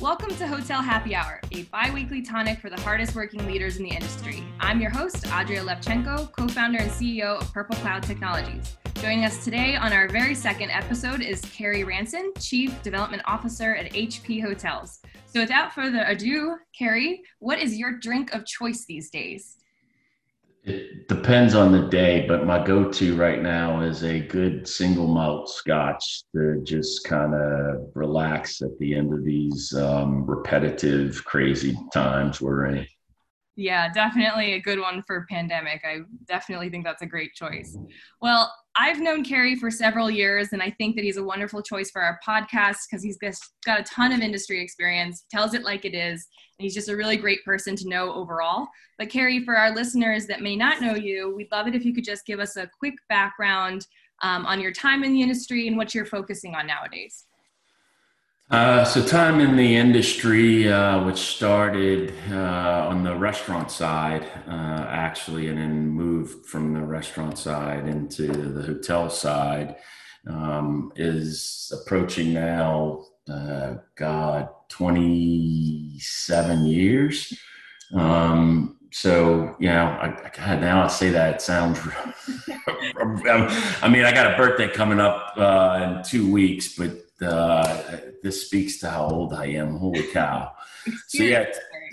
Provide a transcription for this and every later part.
Welcome to Hotel Happy Hour, a bi weekly tonic for the hardest working leaders in the industry. I'm your host, Adria Levchenko, co founder and CEO of Purple Cloud Technologies. Joining us today on our very second episode is Carrie Ranson, Chief Development Officer at HP Hotels. So, without further ado, Carrie, what is your drink of choice these days? It depends on the day, but my go to right now is a good single malt scotch to just kind of relax at the end of these um, repetitive, crazy times we're in. Yeah, definitely a good one for pandemic. I definitely think that's a great choice. Well, I've known Carrie for several years, and I think that he's a wonderful choice for our podcast because he's got a ton of industry experience, tells it like it is, and he's just a really great person to know overall. But, Carrie, for our listeners that may not know you, we'd love it if you could just give us a quick background um, on your time in the industry and what you're focusing on nowadays. Uh, so time in the industry, uh, which started uh, on the restaurant side, uh, actually, and then moved from the restaurant side into the hotel side, um, is approaching now, uh, God, 27 years. Um, so you know, I, God, now I say that it sounds. I mean, I got a birthday coming up uh, in two weeks, but uh, this speaks to how old I am. Holy cow! So yeah,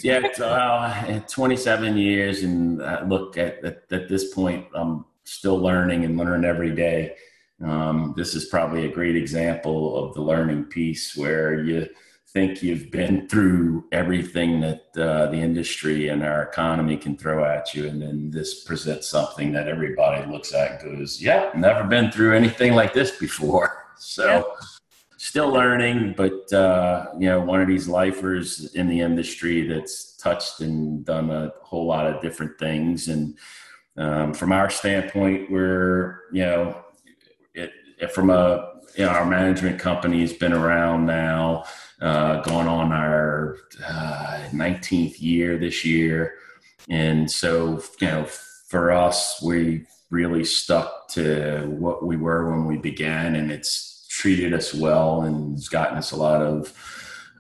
yeah, uh, 27 years, and uh, look at, at, at this point, I'm still learning and learning every day. Um, this is probably a great example of the learning piece where you think you've been through everything that uh, the industry and our economy can throw at you, and then this presents something that everybody looks at and goes, "Yeah, never been through anything like this before." So. Still learning, but uh, you know, one of these lifers in the industry that's touched and done a whole lot of different things. And um, from our standpoint, we're you know, it, it, from a you know, our management company has been around now, uh, going on our uh, 19th year this year, and so you know, for us, we really stuck to what we were when we began, and it's treated us well and has gotten us a lot of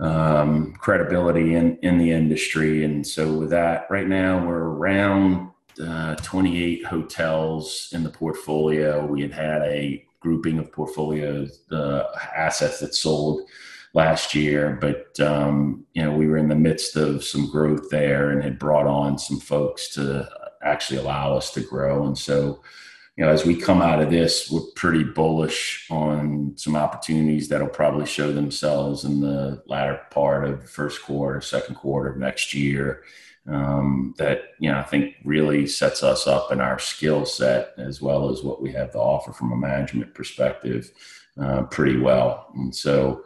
um, credibility in, in the industry. And so with that, right now we're around uh, 28 hotels in the portfolio. We had had a grouping of portfolios, the assets that sold last year, but um, you know we were in the midst of some growth there and had brought on some folks to actually allow us to grow. And so you know, as we come out of this, we're pretty bullish on some opportunities that'll probably show themselves in the latter part of the first quarter, second quarter of next year. Um, that you know, I think really sets us up in our skill set as well as what we have to offer from a management perspective uh, pretty well. And so,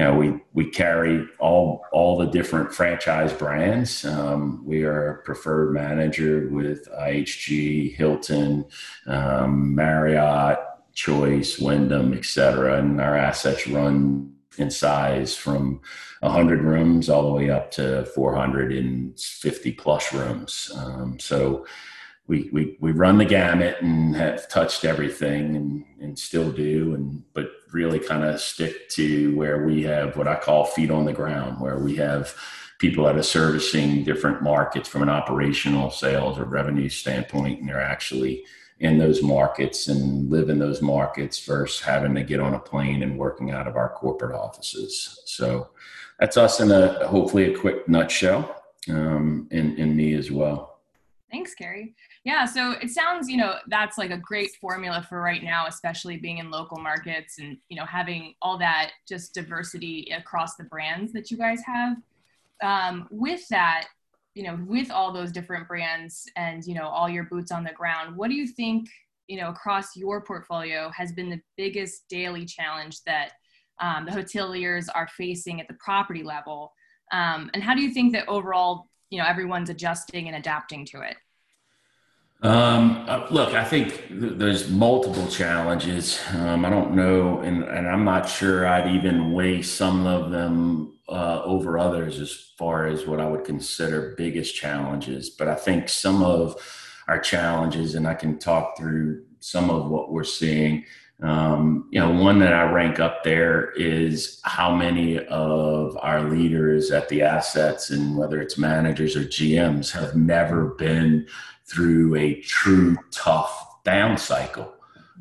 you know, we we carry all all the different franchise brands. Um, we are a preferred manager with IHG, Hilton, um, Marriott, Choice, Wyndham, et cetera, and our assets run in size from 100 rooms all the way up to 450 plus rooms. Um, so we, we, we run the gamut and have touched everything and, and still do and but really kind of stick to where we have what I call feet on the ground where we have people that are servicing different markets from an operational sales or revenue standpoint and they're actually in those markets and live in those markets versus having to get on a plane and working out of our corporate offices. So that's us in a hopefully a quick nutshell um, and, and me as well. Thanks Carrie yeah, so it sounds, you know, that's like a great formula for right now, especially being in local markets and, you know, having all that just diversity across the brands that you guys have. Um, with that, you know, with all those different brands and, you know, all your boots on the ground, what do you think, you know, across your portfolio has been the biggest daily challenge that um, the hoteliers are facing at the property level? Um, and how do you think that overall, you know, everyone's adjusting and adapting to it? Um, uh, look, I think th- there's multiple challenges. Um, I don't know, and, and I'm not sure I'd even weigh some of them uh, over others as far as what I would consider biggest challenges. But I think some of our challenges, and I can talk through some of what we're seeing. Um, you know, one that I rank up there is how many of our leaders at the assets and whether it's managers or GMs have never been through a true tough down cycle.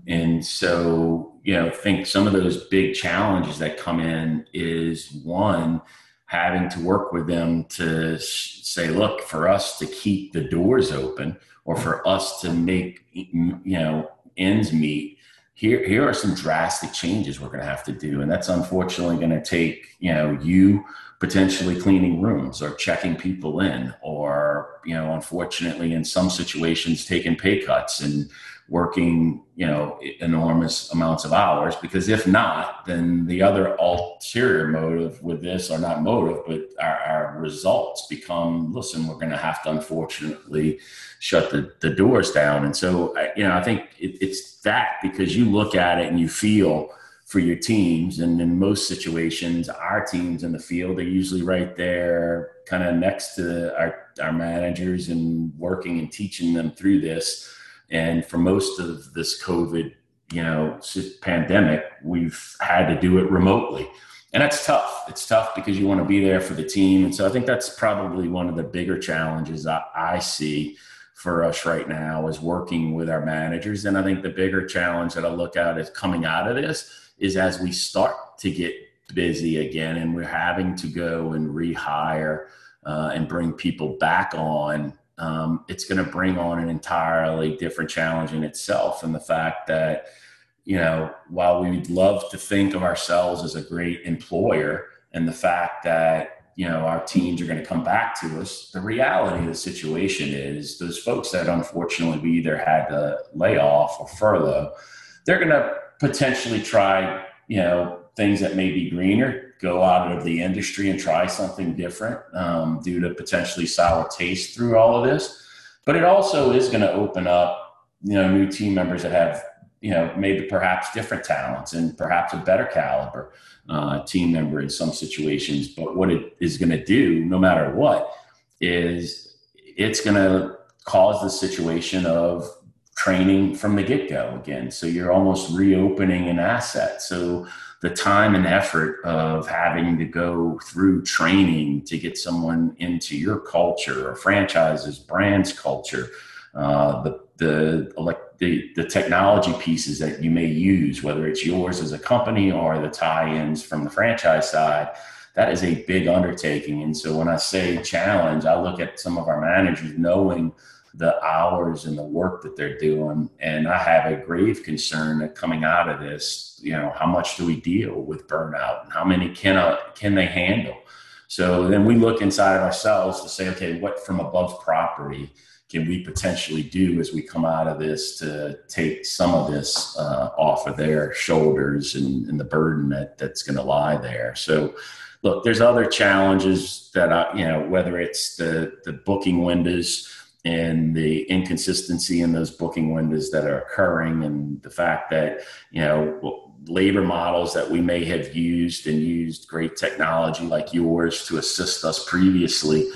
And so, you know, think some of those big challenges that come in is one, having to work with them to say, look, for us to keep the doors open or for us to make, you know, ends meet, here here are some drastic changes we're going to have to do and that's unfortunately going to take you know you potentially cleaning rooms or checking people in or you know unfortunately in some situations taking pay cuts and working you know enormous amounts of hours because if not then the other ulterior motive with this or not motive but our, our results become listen we're going to have to unfortunately shut the, the doors down. And so you know i think it, it's that because you look at it and you feel for your teams and in most situations our teams in the field are usually right there kind of next to our, our managers and working and teaching them through this and for most of this COVID, you know, pandemic, we've had to do it remotely. And that's tough. It's tough because you want to be there for the team. And so I think that's probably one of the bigger challenges I, I see for us right now is working with our managers. And I think the bigger challenge that I look at is coming out of this is as we start to get busy again and we're having to go and rehire uh, and bring people back on um, it's going to bring on an entirely different challenge in itself. And the fact that, you know, while we'd love to think of ourselves as a great employer, and the fact that, you know, our teams are going to come back to us, the reality of the situation is those folks that unfortunately we either had to lay off or furlough, they're going to potentially try, you know, things that may be greener go out of the industry and try something different um, due to potentially sour taste through all of this. But it also is going to open up, you know, new team members that have, you know, maybe perhaps different talents and perhaps a better caliber uh, team member in some situations. But what it is going to do, no matter what, is it's going to cause the situation of training from the get go again. So you're almost reopening an asset. So the time and effort of having to go through training to get someone into your culture or franchises, brands culture, uh, the the elect the, the technology pieces that you may use, whether it's yours as a company or the tie-ins from the franchise side, that is a big undertaking. And so when I say challenge, I look at some of our managers knowing the hours and the work that they're doing. And I have a grave concern that coming out of this, you know, how much do we deal with burnout and how many can, uh, can they handle? So then we look inside of ourselves to say, okay, what from above property can we potentially do as we come out of this to take some of this uh, off of their shoulders and, and the burden that that's going to lie there. So look, there's other challenges that I, you know, whether it's the the booking windows and the inconsistency in those booking windows that are occurring and the fact that you know labor models that we may have used and used great technology like yours to assist us previously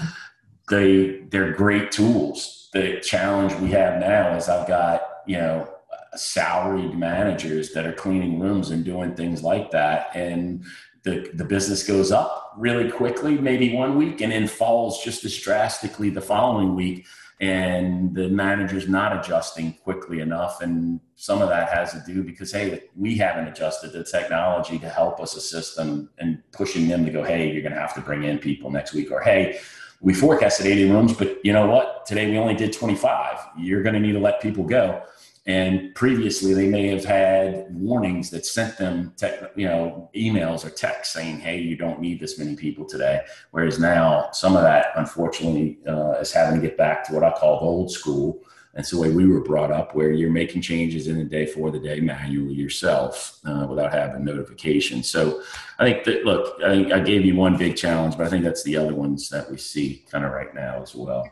they they're great tools. The challenge we have now is i've got you know salaried managers that are cleaning rooms and doing things like that and the, the business goes up really quickly maybe one week and then falls just as drastically the following week and the manager's not adjusting quickly enough. And some of that has to do because, hey, we haven't adjusted the technology to help us assist them and pushing them to go, hey, you're going to have to bring in people next week, or hey, we forecasted 80 rooms, but you know what? Today we only did 25. You're going to need to let people go. And previously, they may have had warnings that sent them, you know, emails or texts saying, "Hey, you don't need this many people today." Whereas now, some of that, unfortunately, uh, is having to get back to what I call the old school. That's the way we were brought up, where you're making changes in the day for the day manually yourself uh, without having notification. So I think that, look, I, I gave you one big challenge, but I think that's the other ones that we see kind of right now as well.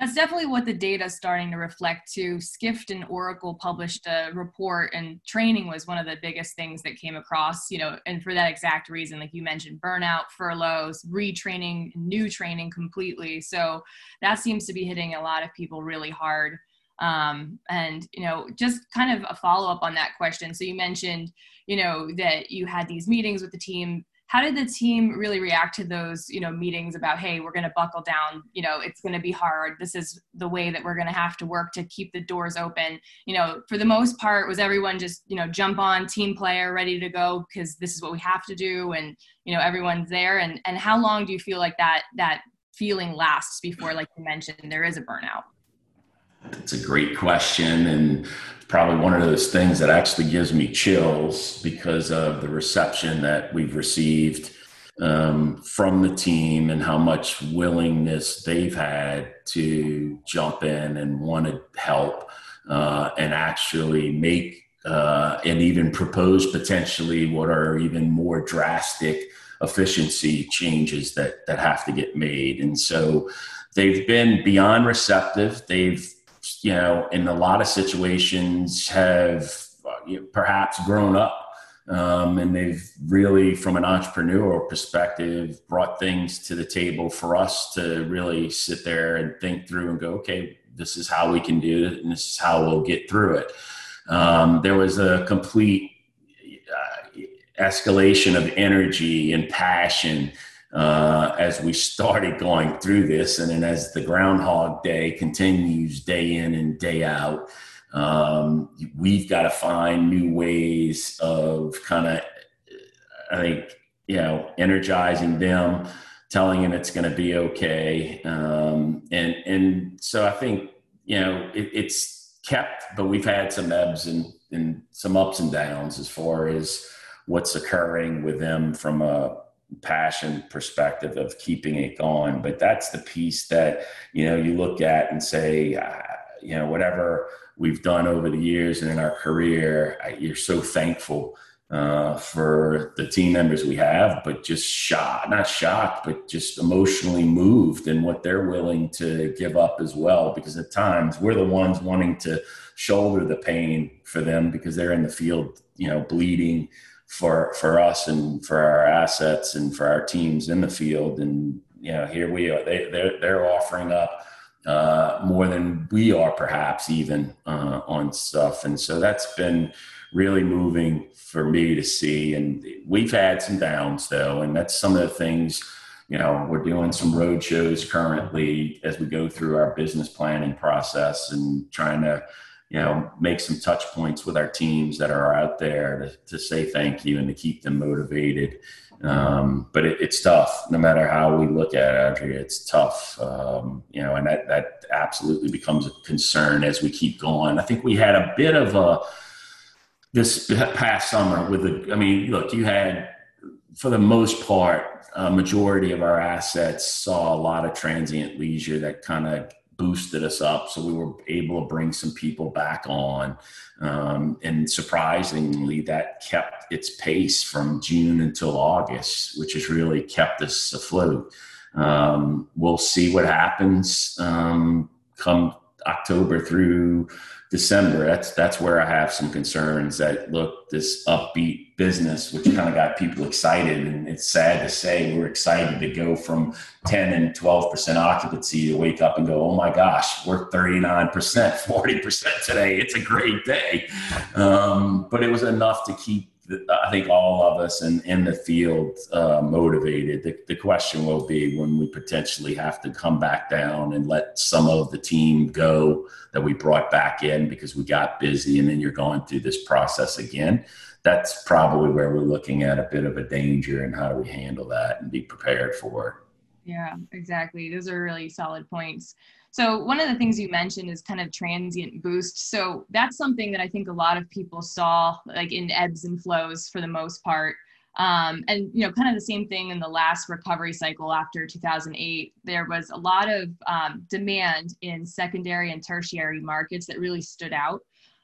That's definitely what the data is starting to reflect too. Skift and Oracle published a report, and training was one of the biggest things that came across, you know, and for that exact reason, like you mentioned, burnout, furloughs, retraining, new training completely. So that seems to be hitting a lot of people really hard. Um, and you know, just kind of a follow up on that question. So you mentioned, you know, that you had these meetings with the team how did the team really react to those you know meetings about hey we're going to buckle down you know it's going to be hard this is the way that we're going to have to work to keep the doors open. You know for the most part was everyone just you know jump on team player ready to go because this is what we have to do and you know everyone's there? And and how long do you feel like that that feeling lasts before like you mentioned there is a burnout it's a great question and probably one of those things that actually gives me chills because of the reception that we've received um, from the team and how much willingness they've had to jump in and want to help uh, and actually make uh, and even propose potentially what are even more drastic efficiency changes that that have to get made. And so they've been beyond receptive. They've you know, in a lot of situations have perhaps grown up um, and they've really, from an entrepreneurial perspective, brought things to the table for us to really sit there and think through and go, okay, this is how we can do it, and this is how we'll get through it. Um, there was a complete uh, escalation of energy and passion uh, as we started going through this. And then as the Groundhog Day continues day in and day out, um, we've got to find new ways of kind of, I think, you know, energizing them, telling them it's going to be okay. Um, and, and so I think, you know, it, it's kept, but we've had some ebbs and, and some ups and downs as far as what's occurring with them from a passion perspective of keeping it going. But that's the piece that, you know, you look at and say, uh, you know, whatever we've done over the years and in our career, you're so thankful uh, for the team members we have, but just shocked, not shocked, but just emotionally moved in what they're willing to give up as well. Because at times we're the ones wanting to shoulder the pain for them because they're in the field, you know, bleeding for for us and for our assets and for our teams in the field. And you know, here we are. They they're they're offering up uh, more than we are, perhaps even uh, on stuff. And so that's been really moving for me to see. And we've had some downs though, and that's some of the things. You know, we're doing some road shows currently as we go through our business planning process and trying to you know, make some touch points with our teams that are out there to, to say thank you and to keep them motivated. Um, but it, it's tough, no matter how we look at it, Andrea, it's tough. Um, you know, and that, that absolutely becomes a concern as we keep going. I think we had a bit of a, this past summer with the, I mean, look, you had, for the most part, a majority of our assets saw a lot of transient leisure that kind of boosted us up. So we were able to bring some people back on. Um, and surprisingly, that kept its pace from June until August, which has really kept us afloat. Um, we'll see what happens um, come October through December, that's that's where I have some concerns that look this upbeat business, which kind of got people excited, and it's sad to say we're excited to go from 10 and 12 percent occupancy to wake up and go, oh my gosh, we're 39 percent, 40 percent today. It's a great day, um, but it was enough to keep I think all of us in, in the field uh, motivated. The, the, question will be when we potentially have to come back down and let some of the team go that we brought back in because we got busy, and then you're going through this process again. That's probably where we're looking at a bit of a danger and how do we handle that and be prepared for it. Yeah, exactly. Those are really solid points. So one of the things you mentioned is kind of transient boost. So that's something that I think a lot of people saw like in ebbs and flows for the most part. Um, and you know, kind of the same thing in the last recovery cycle after 2008. There was a lot of um, demand in secondary and tertiary markets that really stood out.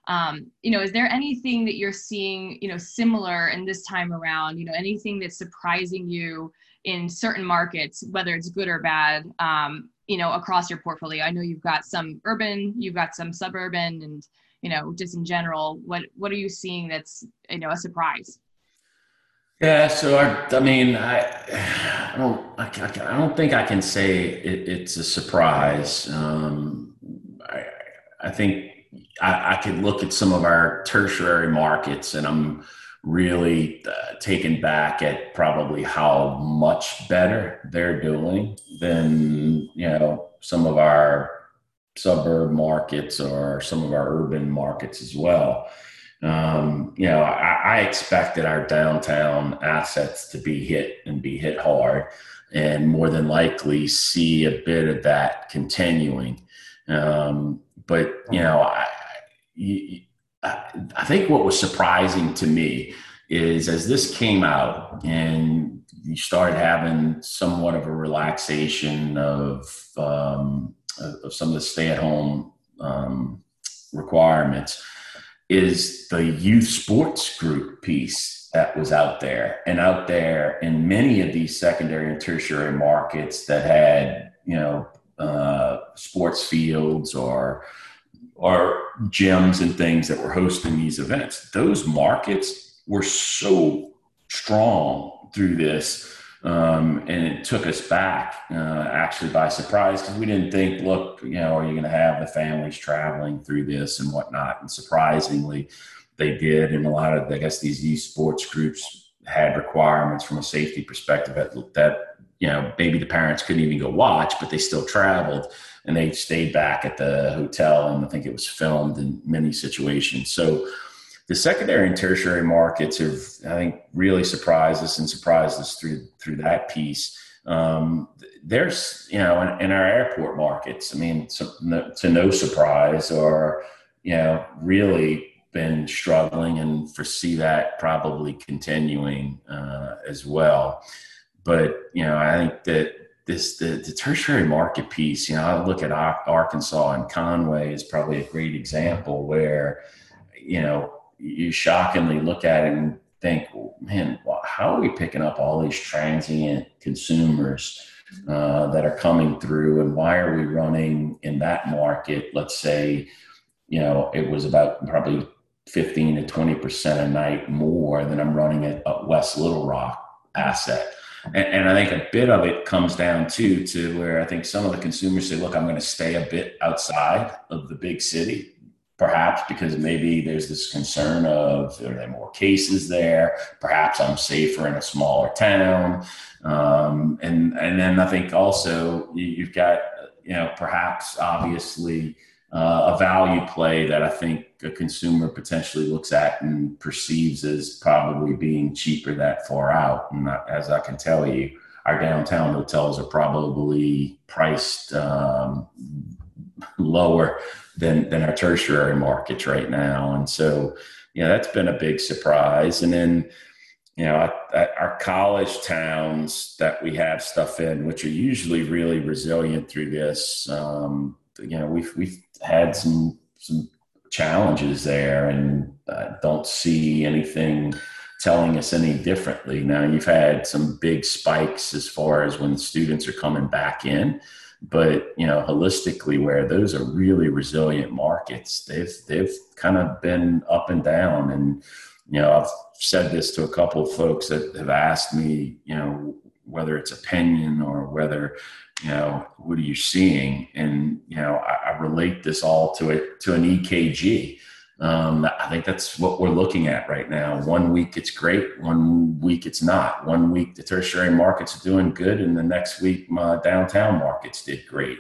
Um, you know, is there anything that you're seeing, you know, similar in this time around? You know, anything that's surprising you in certain markets, whether it's good or bad? Um, you know across your portfolio i know you've got some urban you've got some suburban and you know just in general what what are you seeing that's you know a surprise yeah so i, I mean i i don't I, I don't think i can say it, it's a surprise um, I, I think I, I could look at some of our tertiary markets and I'm really uh, taken back at probably how much better they're doing than you know some of our suburb markets or some of our urban markets as well. Um, you know, I, I, expected our downtown assets to be hit and be hit hard, and more than likely see a bit of that continuing. Um, but you know, I, I think what was surprising to me is as this came out and you started having somewhat of a relaxation of um, of some of the stay-at-home um, requirements is the youth sports group piece that was out there. And out there in many of these secondary and tertiary markets that had you know uh, sports fields or or gyms and things that were hosting these events those markets were so strong through this um, and it took us back uh, actually by surprise because we didn't think, look, you know, are you going to have the families traveling through this and whatnot? And surprisingly, they did. And a lot of, I guess, these youth sports groups had requirements from a safety perspective that, that you know, maybe the parents couldn't even go watch, but they still traveled and they stayed back at the hotel. And I think it was filmed in many situations. So, the secondary and tertiary markets have, I think, really surprised us and surprised us through through that piece. Um, there's, you know, in, in, our airport markets, I mean, so, no, to no surprise, or you know, really been struggling and foresee that probably continuing uh, as well. But you know, I think that this the, the tertiary market piece. You know, I look at Arkansas and Conway is probably a great example where you know you shockingly look at it and think, man, how are we picking up all these transient consumers uh, that are coming through, and why are we running in that market? Let's say, you know, it was about probably 15 to 20 percent a night more than I'm running at West Little Rock asset. And, and, I think a bit of it comes down too to where I think some of the consumers say, "Look, I'm going to stay a bit outside of the big city perhaps because maybe there's this concern of are there more cases there? Perhaps i'm safer in a smaller town. Um, and and then i think also you've got you know perhaps obviously uh, a value play that i think a consumer potentially looks at and perceives as probably being cheaper that far out and as i can tell you our downtown hotels are probably priced um, lower than than our tertiary markets right now. And so, you know, that's been a big surprise. And then, you know, our college towns that we have stuff in, which are usually really resilient through this, um, you know, we've we've had some some challenges there, and I don't see anything telling us any differently. Now, you've had some big spikes as far as when students are coming back in but you know holistically where those are really resilient markets they've they've kind of been up and down and you know i've said this to a couple of folks that have asked me you know whether it's opinion or whether you know what are you seeing and you know i, I relate this all to it to an ekg um, I think that's what we're looking at right now. One week it's great, one week it's not. One week the tertiary markets are doing good, and the next week my downtown markets did great.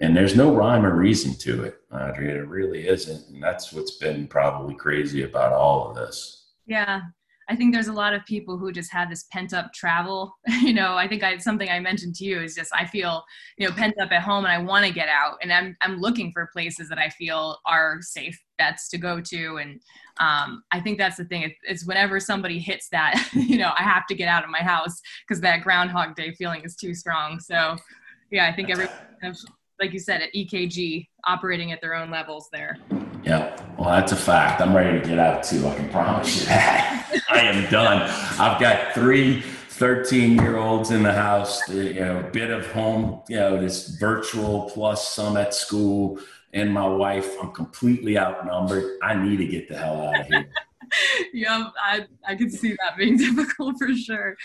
And there's no rhyme or reason to it, Adria. It really isn't. And that's what's been probably crazy about all of this. Yeah, I think there's a lot of people who just have this pent up travel. you know, I think I something I mentioned to you is just I feel you know pent up at home and I want to get out and I'm I'm looking for places that I feel are safe bets to go to and um, I think that's the thing. It's, it's whenever somebody hits that, you know, I have to get out of my house because that Groundhog Day feeling is too strong. So, yeah, I think everyone, like you said, at EKG operating at their own levels there. Yeah, well, that's a fact. I'm ready to get out too. I can promise you that. I am done. I've got three 13 year olds in the house, you know, a bit of home, you know, this virtual plus some at school, and my wife. I'm completely outnumbered. I need to get the hell out of here. yeah, I, I can see that being difficult for sure.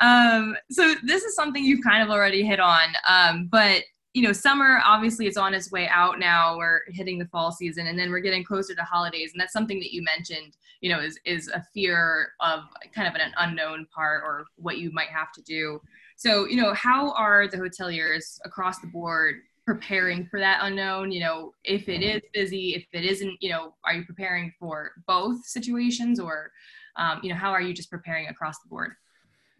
Um, so, this is something you've kind of already hit on, um, but you know, summer obviously it's on its way out now. We're hitting the fall season, and then we're getting closer to holidays, and that's something that you mentioned. You know, is is a fear of kind of an unknown part or what you might have to do. So, you know, how are the hoteliers across the board preparing for that unknown? You know, if it is busy, if it isn't, you know, are you preparing for both situations, or um, you know, how are you just preparing across the board?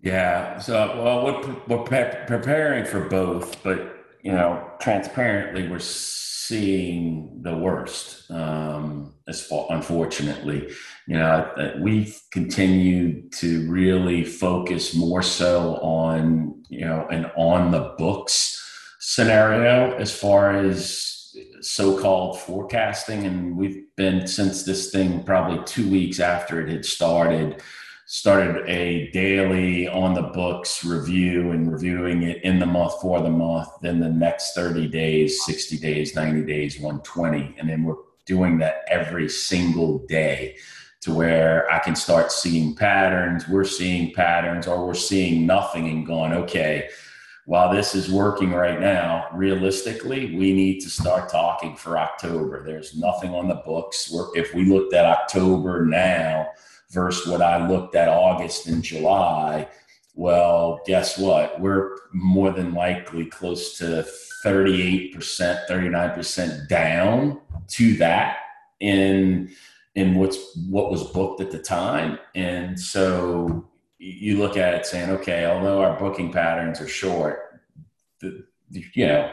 Yeah. So, well, we're, we're pre- preparing for both, but, you know, transparently, we're seeing the worst, um, as far, unfortunately. You know, we've continued to really focus more so on, you know, an on the books scenario as far as so-called forecasting and we've been since this thing probably two weeks after it had started started a daily on the books review and reviewing it in the month for the month, then the next 30 days, 60 days, 90 days, 120. And then we're doing that every single day to where I can start seeing patterns. We're seeing patterns or we're seeing nothing and going, okay, while this is working right now, realistically, we need to start talking for October. There's nothing on the books. We're, if we looked at October now, versus what I looked at August and July, well, guess what? We're more than likely close to 38%, 39% down to that in in what's what was booked at the time. And so you look at it saying, okay, although our booking patterns are short, the, you know,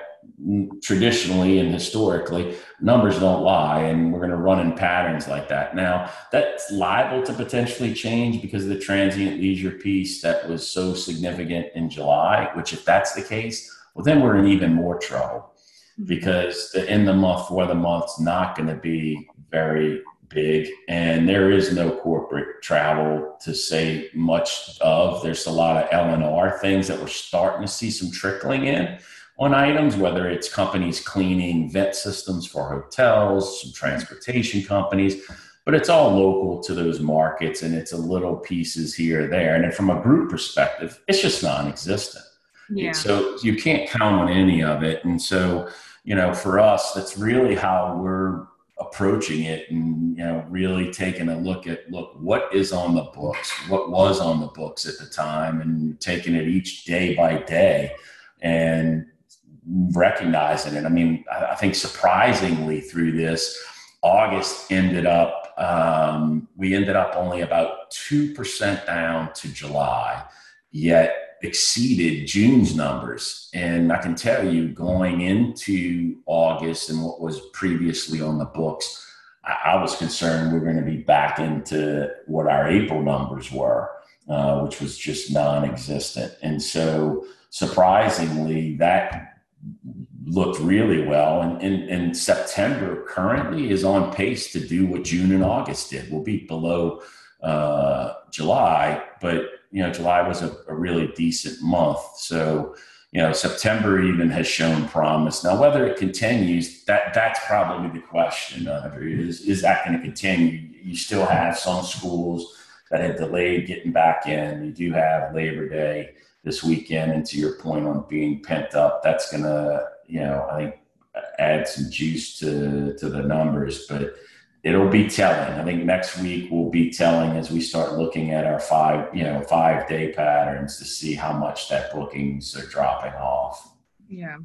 traditionally and historically, numbers don't lie, and we're going to run in patterns like that. Now, that's liable to potentially change because of the transient leisure piece that was so significant in July, which, if that's the case, well, then we're in even more trouble mm-hmm. because the in the month for the month's not going to be very big and there is no corporate travel to say much of there's a lot of LNR things that we're starting to see some trickling in on items, whether it's companies cleaning vent systems for hotels, some transportation companies, but it's all local to those markets and it's a little pieces here or there. And from a group perspective, it's just non existent. Yeah. So you can't count on any of it. And so, you know, for us, that's really how we're approaching it and you know really taking a look at look what is on the books what was on the books at the time and taking it each day by day and recognizing it. I mean, I think surprisingly through this, August ended up, um, we ended up only about 2% down to July, yet exceeded June's numbers. And I can tell you, going into August and what was previously on the books, I, I was concerned we are going to be back into what our April numbers were, uh, which was just non existent. And so, surprisingly, that looked really well. And in September currently is on pace to do what June and August did. We'll be below uh, July, but you know, July was a, a, really decent month. So, you know, September even has shown promise. Now, whether it continues, that that's probably the question. Is is that going to continue? You still have some schools that have delayed getting back in. You do have Labor Day this weekend. And to your point on being pent up, that's going to, you know, I think add some juice to, to the numbers, but it'll be telling. I think next week will be telling as we start looking at our five, you know, five day patterns to see how much that bookings are dropping off. Yeah.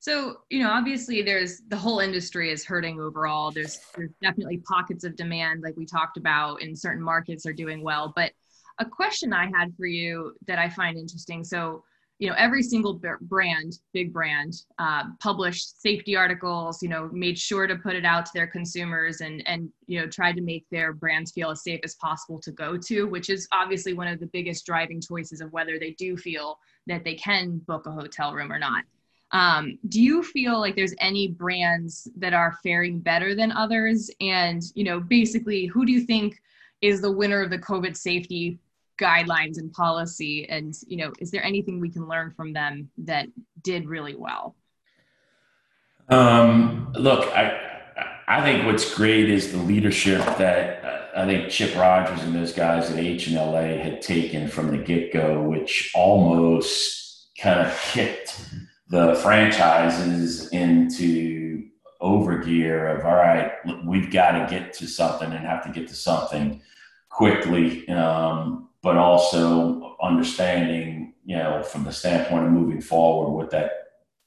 So, you know, obviously there's the whole industry is hurting overall. There's there's definitely pockets of demand like we talked about in certain markets are doing well, but a question I had for you that I find interesting. So, you know, every single brand, big brand, uh, published safety articles. You know, made sure to put it out to their consumers and and you know tried to make their brands feel as safe as possible to go to, which is obviously one of the biggest driving choices of whether they do feel that they can book a hotel room or not. Um, do you feel like there's any brands that are faring better than others? And you know, basically, who do you think is the winner of the COVID safety guidelines and policy and you know is there anything we can learn from them that did really well? Um, look i i think what's great is the leadership that uh, i think chip rogers and those guys at AHLA had taken from the get-go which almost kind of kicked the franchises into overgear of all right, we've got to get to something and have to get to something quickly, um, but also understanding, you know, from the standpoint of moving forward, what that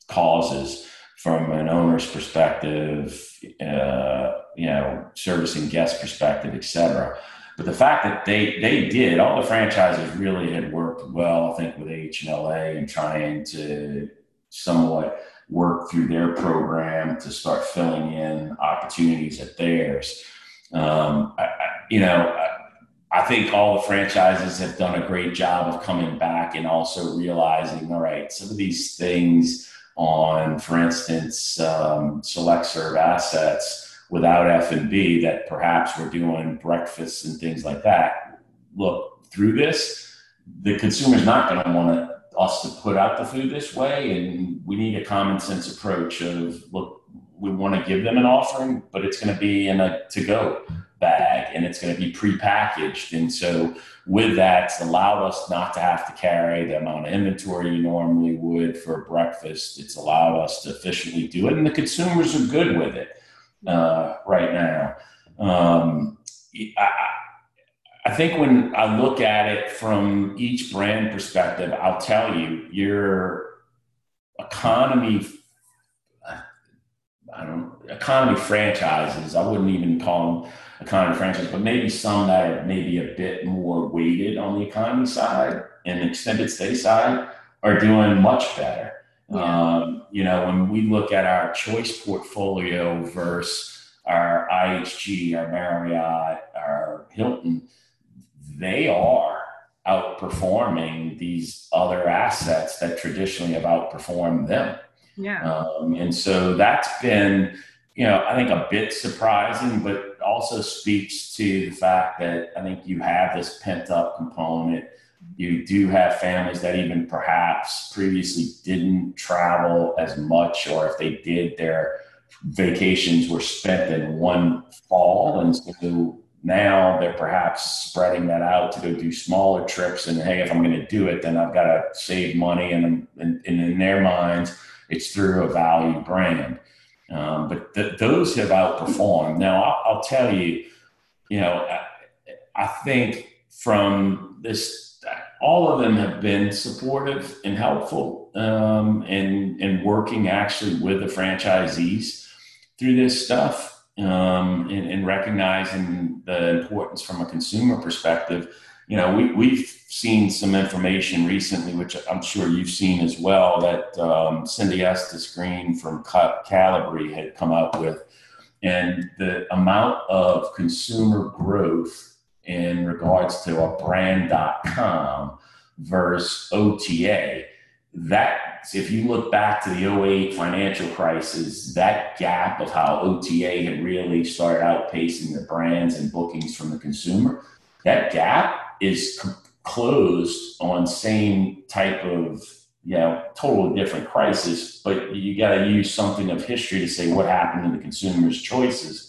causes from an owner's perspective, uh, you know, servicing guest perspective, et cetera. But the fact that they they did all the franchises really had worked well, I think, with AHLA and trying to somewhat work through their program to start filling in opportunities at theirs. Um, I, I, you know, I, I think all the franchises have done a great job of coming back and also realizing, all right, some of these things on, for instance, um, select serve assets without F&B that perhaps we're doing breakfasts and things like that. Look, through this, the consumer's not going to want us to put out the food this way, and we need a common sense approach of look, we want to give them an offering, but it's going to be in a to-go bag and it's going to be pre-packaged. And so with that, it's allowed us not to have to carry the amount of inventory you normally would for breakfast. It's allowed us to efficiently do it, and the consumers are good with it uh, right now. Um, I, I think when I look at it from each brand perspective, I'll tell you, your economy, I don't economy franchises. I wouldn't even call them economy franchises, but maybe some that are maybe a bit more weighted on the economy side and extended stay side are doing much better. Yeah. Um, you know, when we look at our choice portfolio versus our IHG, our Marriott, our Hilton, they are outperforming these other assets that traditionally have outperformed them. Yeah. Um, and so that's been, you know, I think a bit surprising, but also speaks to the fact that I think you have this pent up component you do have families that even perhaps previously didn't travel as much, or if they did, their vacations were spent in one fall. And so now they're perhaps spreading that out to go do smaller trips. And hey, if I'm going to do it, then I've got to save money. And, and, and in their minds, it's through a value brand. Um, but th- those have outperformed. Now, I'll, I'll, tell you, you know, I, I think from this all of them have been supportive and helpful um, and, and working actually with the franchisees through this stuff um, and, and, recognizing the importance from a consumer perspective. You know, we, we've seen some information recently, which I'm sure you've seen as well, that um, Cindy Estis Green from Kalibri had come up with. And the amount of consumer growth in regards to a brand.com versus OTA. That, if you look back to the 08 financial crisis, that gap of how OTA had really started outpacing the brands and bookings from the consumer, that gap is closed on same type of you know, totally different crisis, but you got to use something of history to say what happened to the consumer's choices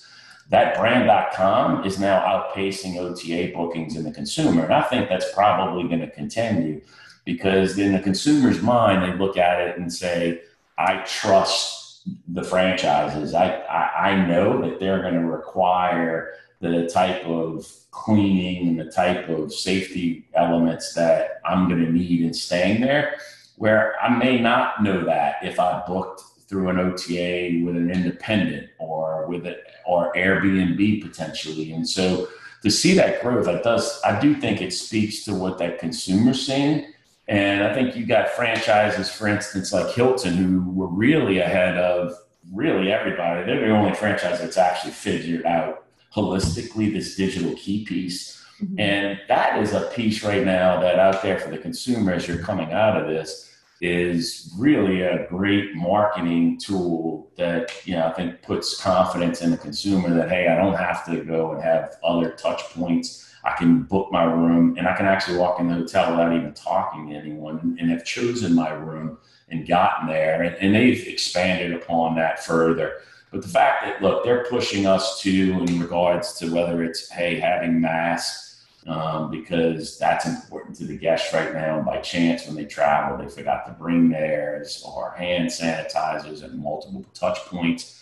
that brand.com is now outpacing OTA bookings in the consumer. And I think that's probably going to continue because in the consumer's mind, they look at it and say, I trust the franchises. I, I, I know that they're going to require the type of cleaning and the type of safety elements that I'm going to need in staying there, where I may not know that if I booked through an OTA with an independent or with it or Airbnb potentially. And so to see that growth, I does I do think it speaks to what that consumer's seeing. And I think you got franchises, for instance, like Hilton, who were really ahead of really everybody. They're the only franchise that's actually figured out holistically this digital key piece. Mm-hmm. And that is a piece right now that out there for the consumer as you're coming out of this is really a great marketing tool that you know I think puts confidence in the consumer that hey, I don't have to go and have other touch points. I can book my room and I can actually walk in the hotel without even talking to anyone and have chosen my room and gotten there. And, and they've expanded upon that further. But the fact that look, they're pushing us to in regards to whether it's hey having masks um, because that's important to the guests right now. And by chance, when they travel, they forgot to bring theirs or hand sanitizers at multiple touch points.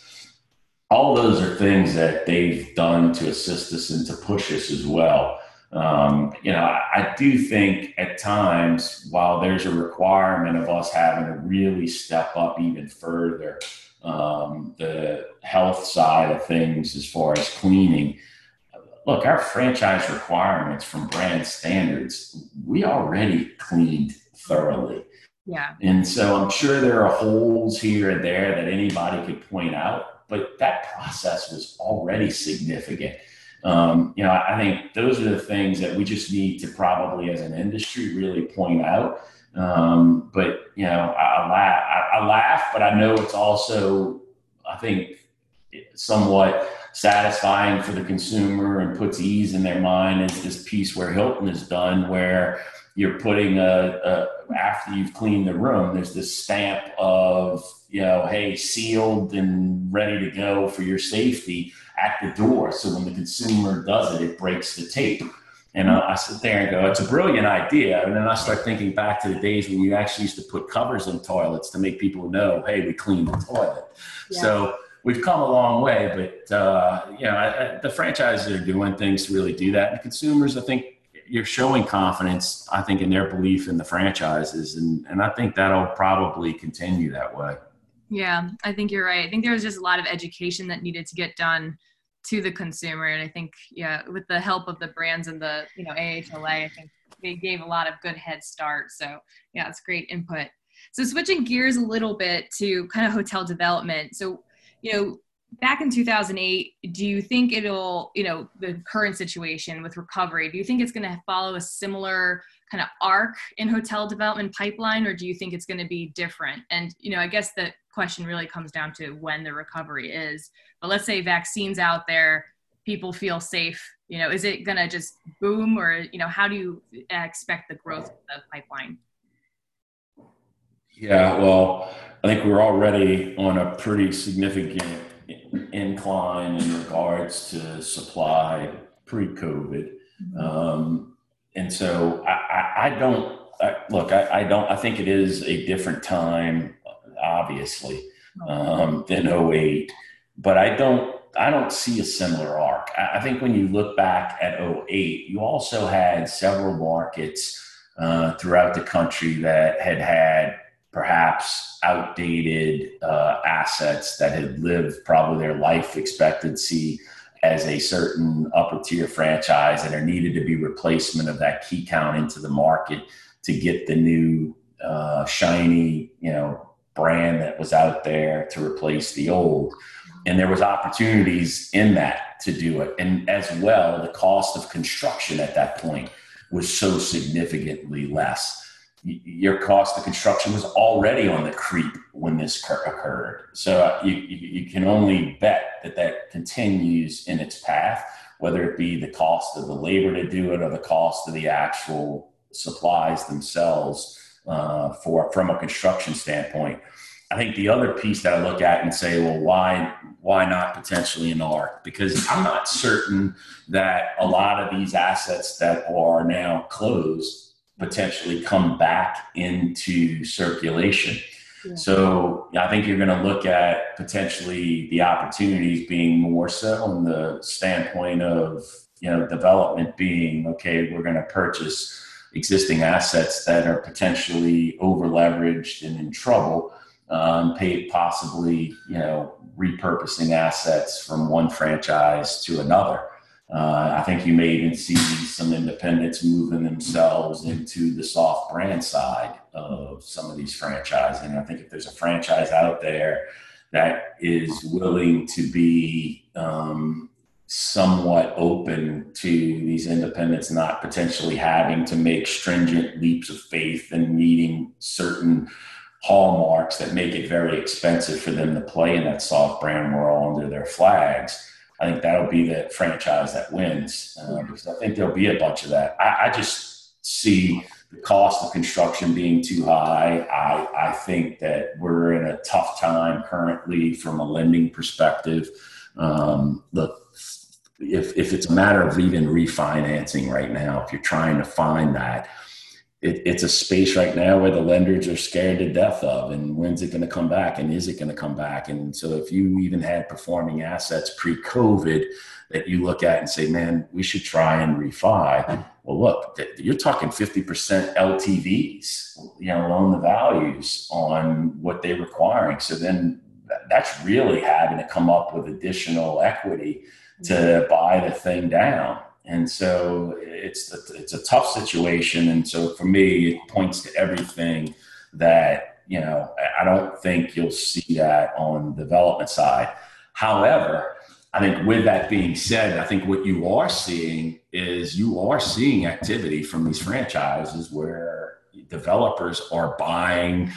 All those are things that they've done to assist us and to push us as well. Um, you know, I, I, do think at times, while there's a requirement of us having to really step up even further, um, the health side of things as far as cleaning, look, our franchise requirements from brand standards, we already cleaned thoroughly. Yeah. And so I'm sure there are holes here and there that anybody could point out, but that process was already significant. Um, you know, I think those are the things that we just need to probably, as an industry, really point out. Um, but you know, I, laugh, I, I laugh, but I know it's also, I think, somewhat satisfying for the consumer and puts ease in their mind is this piece where Hilton has done where you're putting a, a, after you've cleaned the room there's this stamp of you know hey sealed and ready to go for your safety at the door. So when the consumer does it it breaks the tape and I, I sit there and go it's a brilliant idea and then i start thinking back to the days when you actually used to put covers in toilets to make people know hey we cleaned the toilet yeah. so we've come a long way, but uh, you know, I, I, the franchises are doing things to really do that. And consumers, I think, you're showing confidence. I think in their belief in the franchises, and and I think that'll probably continue that way. Yeah, I think you're right. I think there was just a lot of education that needed to get done to the consumer, and I think yeah, with the help of the brands and the you know AHLA, I think they gave a lot of good head start. So yeah, it's great input. So switching gears a little bit to kind of hotel development. So you know, back in 2008, do you think it'll, you know, the current situation with recovery, do you think it's going to follow a similar kind of arc in hotel development pipeline, or do you think it's going to be different? And, you know, I guess the question really comes down to when the recovery is. But let's say vaccines out there, people feel safe. You know, is it going to just boom, or you know, how do you expect the growth of the pipeline? Yeah, well, I think we're already on a pretty significant incline in regards to supply pre-COVID, mm-hmm. um, and so I, I, I don't I, look. I, I, don't. I think it is a different time, obviously, um, than 08, but I don't. I don't see a similar arc. I, think when you look back at 08, you also had several markets uh, throughout the country that had had perhaps outdated uh, assets that had lived probably their life expectancy as a certain upper tier franchise and there needed to be replacement of that key count into the market to get the new uh, shiny you know brand that was out there to replace the old. And there was opportunities in that to do it. And as well the cost of construction at that point was so significantly less. Your cost of construction was already on the creep when this occurred. So uh, you, you, can only bet that that continues in its path, whether it be the cost of the labor to do it or the cost of the actual supplies themselves uh, for from a construction standpoint. I think the other piece that I look at and say, well, why why not potentially an ARC? Because I'm not certain that a lot of these assets that are now closed potentially come back into circulation. Yeah. So I think you're going to look at potentially the opportunities being more so on the standpoint of you know development being okay. We're going to purchase existing assets that are potentially over leveraged and in trouble. Um, pay possibly you know repurposing assets from one franchise to another. Uh, I think you may even see some independents moving themselves into the soft brand side of some of these franchising. I think if there's a franchise out there that is willing to be um, somewhat open to these independents not potentially having to make stringent leaps of faith and meeting certain hallmarks that make it very expensive for them to play in that soft brand world under their flags I think that'll be the franchise that wins uh, because I think there'll be a bunch of that. I, I, just see the cost of construction being too high. I, I think that we're in a tough time currently from a lending perspective. Um, the if, if it's a matter of even refinancing right now, if you're trying to find that, it, it's a space right now where the lenders are scared to death of and when's it going to come back and is it going to come back? And so if you even had performing assets pre-covid that you look at and say man we should try and refi well look you're talking 50% ltvs you know loan the values on what they're requiring. So then that's really having to come up with additional equity to buy the thing down and so it's it's a tough situation. And so for me, it points to everything that you know. I don't think you'll see that on the development side. However, I think with that being said, I think what you are seeing is you are seeing activity from these franchises where developers are buying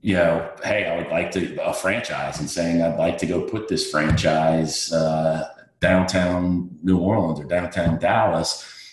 you know, hey, I would like to a franchise and saying I'd like to go put this franchise uh, downtown New Orleans or downtown Dallas,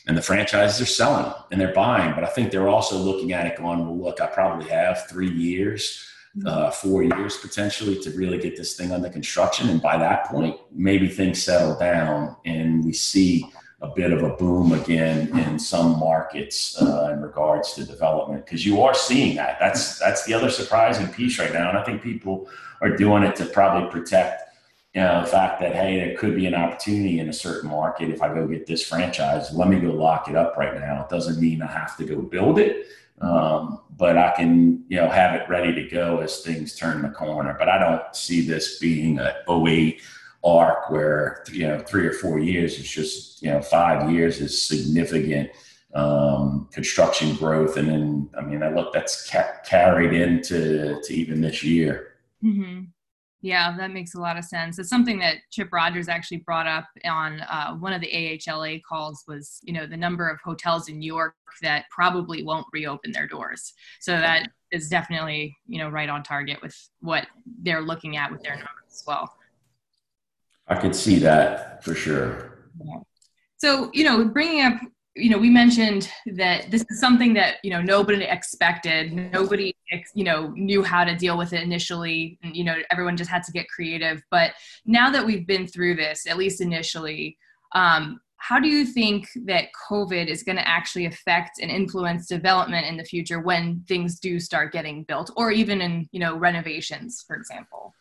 and the franchises are selling and they're buying. But I think they're also looking at it going, well, look, I probably have three years, mm-hmm. uh, four years potentially to really get this thing under construction. And by that point, maybe things settle down and we see a bit of a boom again in some markets uh, in regards to development because you are seeing that. That's that's the other surprising piece right now, and I think people are doing it to probably protect you know, the fact that hey, there could be an opportunity in a certain market if I go get this franchise. Let me go lock it up right now. It doesn't mean I have to go build it, um, but I can you know have it ready to go as things turn the corner. But I don't see this being a 08 arc where you know three or four years is just you know five years is significant um, construction growth, and then I mean I look that's ca- carried into to even this year. Mm-hmm. Yeah, that makes a lot of sense. It's something that Chip Rogers actually brought up on uh, one of the AHLA calls was, you know, the number of hotels in New York that probably won't reopen their doors. So that is definitely, you know, right on target with what they're looking at with their numbers as well. I could see that for sure. Yeah. So, you know, bringing up you know we mentioned that this is something that you know nobody expected. Nobody you know knew how to deal with it initially. And you know everyone just had to get creative. But now that we've been through this at least initially um, how do you think that covid is going to actually affect and influence development in the future when things do start getting built or even in you know renovations for example?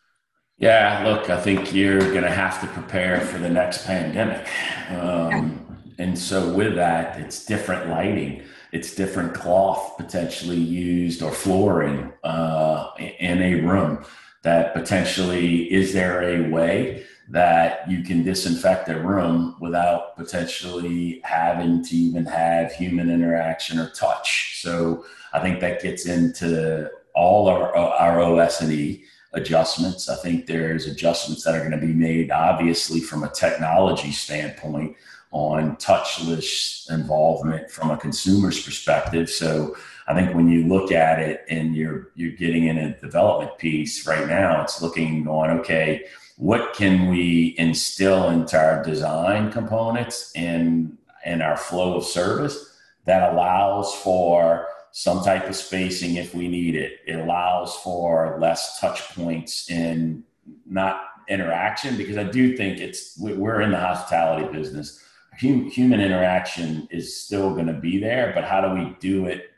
Yeah look i think you're going to have to prepare for the next pandemic. Um, and so with that, it's different lighting, it's different cloth potentially used or flooring uh, in a room. That potentially is there a way that you can disinfect a room without potentially having to even have human interaction or touch. So I think that gets into all our our OS and E adjustments. I think there's adjustments that are going to be made, obviously, from a technology standpoint on touchless involvement from a consumer's perspective. So I think when you look at it and you're you're getting in a development piece right now, it's looking on okay, what can we instill into our design components and and our flow of service that allows for some type of spacing if we need it. It allows for less touch points in not interaction because I do think it's we're in the hospitality business hum, human interaction is still going to be there, but how do we do it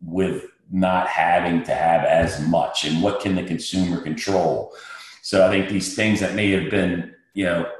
with not having to have as much? And what can the consumer control? So I think these things that may have been, you know,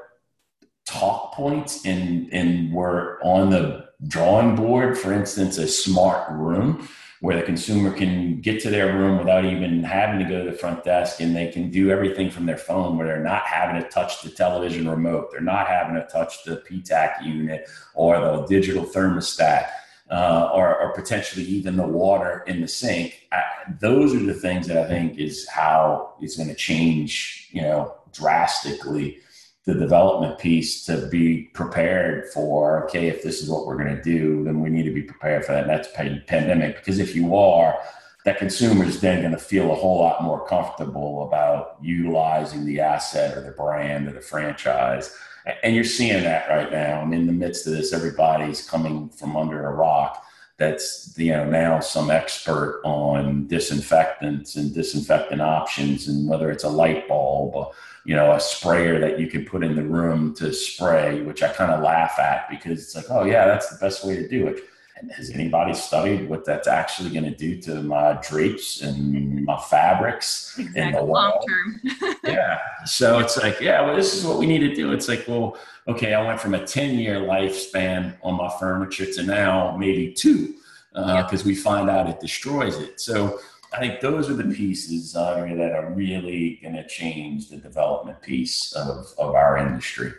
talk points and and were on the drawing board, for instance, a smart room where the consumer can get to their room without even having to go to the front desk and they can do everything from their phone where they're not having to touch the television remote. They're not having to touch the ptac unit or the digital thermostat uh, or, or, potentially even the water in the sink. I, those are the things that i think is how it's going to change you know drastically the development piece to be prepared for okay if this is what we're going to do then we need to be prepared for that next pandemic. Because if you are that consumer is then going to feel a whole lot more comfortable about utilizing the asset or the brand or the franchise. And you're seeing that right now. I'm in the midst of this. Everybody's coming from under a rock that's you know now some expert on disinfectants and disinfectant options and whether it's a light bulb you know, a sprayer that you can put in the room to spray, which I kind of laugh at because it's like, oh yeah, that's the best way to do it. And has anybody studied what that's actually going to do to my drapes and my fabrics exactly. in the long term? yeah. So it's like, yeah, well, this is what we need to do. It's like, well, okay, I went from a 10 year lifespan on my furniture to now maybe two because uh, we find out it destroys it. So I think those are the pieces uh, that are really going to change the development piece of, of our industry.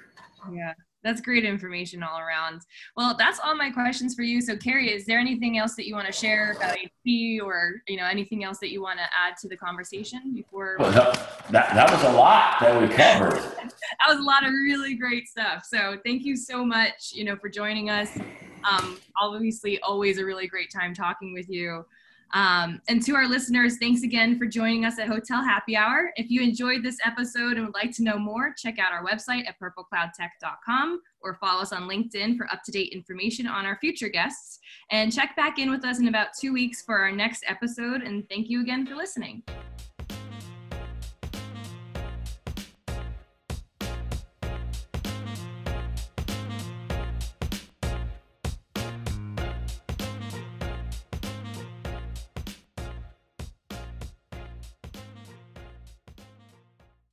Yeah, that's great information all around. Well, that's all my questions for you. So, Carrie, is there anything else that you want to share about HP or you know anything else that you want to add to the conversation before? Well, that, that was a lot that we covered. that was a lot of really great stuff. So, thank you so much, you know, for joining us. Um, obviously, always a really great time talking with you. Um, and to our listeners, thanks again for joining us at Hotel Happy Hour. If you enjoyed this episode and would like to know more, check out our website at purplecloudtech.com or follow us on LinkedIn for up to date information on our future guests. And check back in with us in about two weeks for our next episode. And thank you again for listening.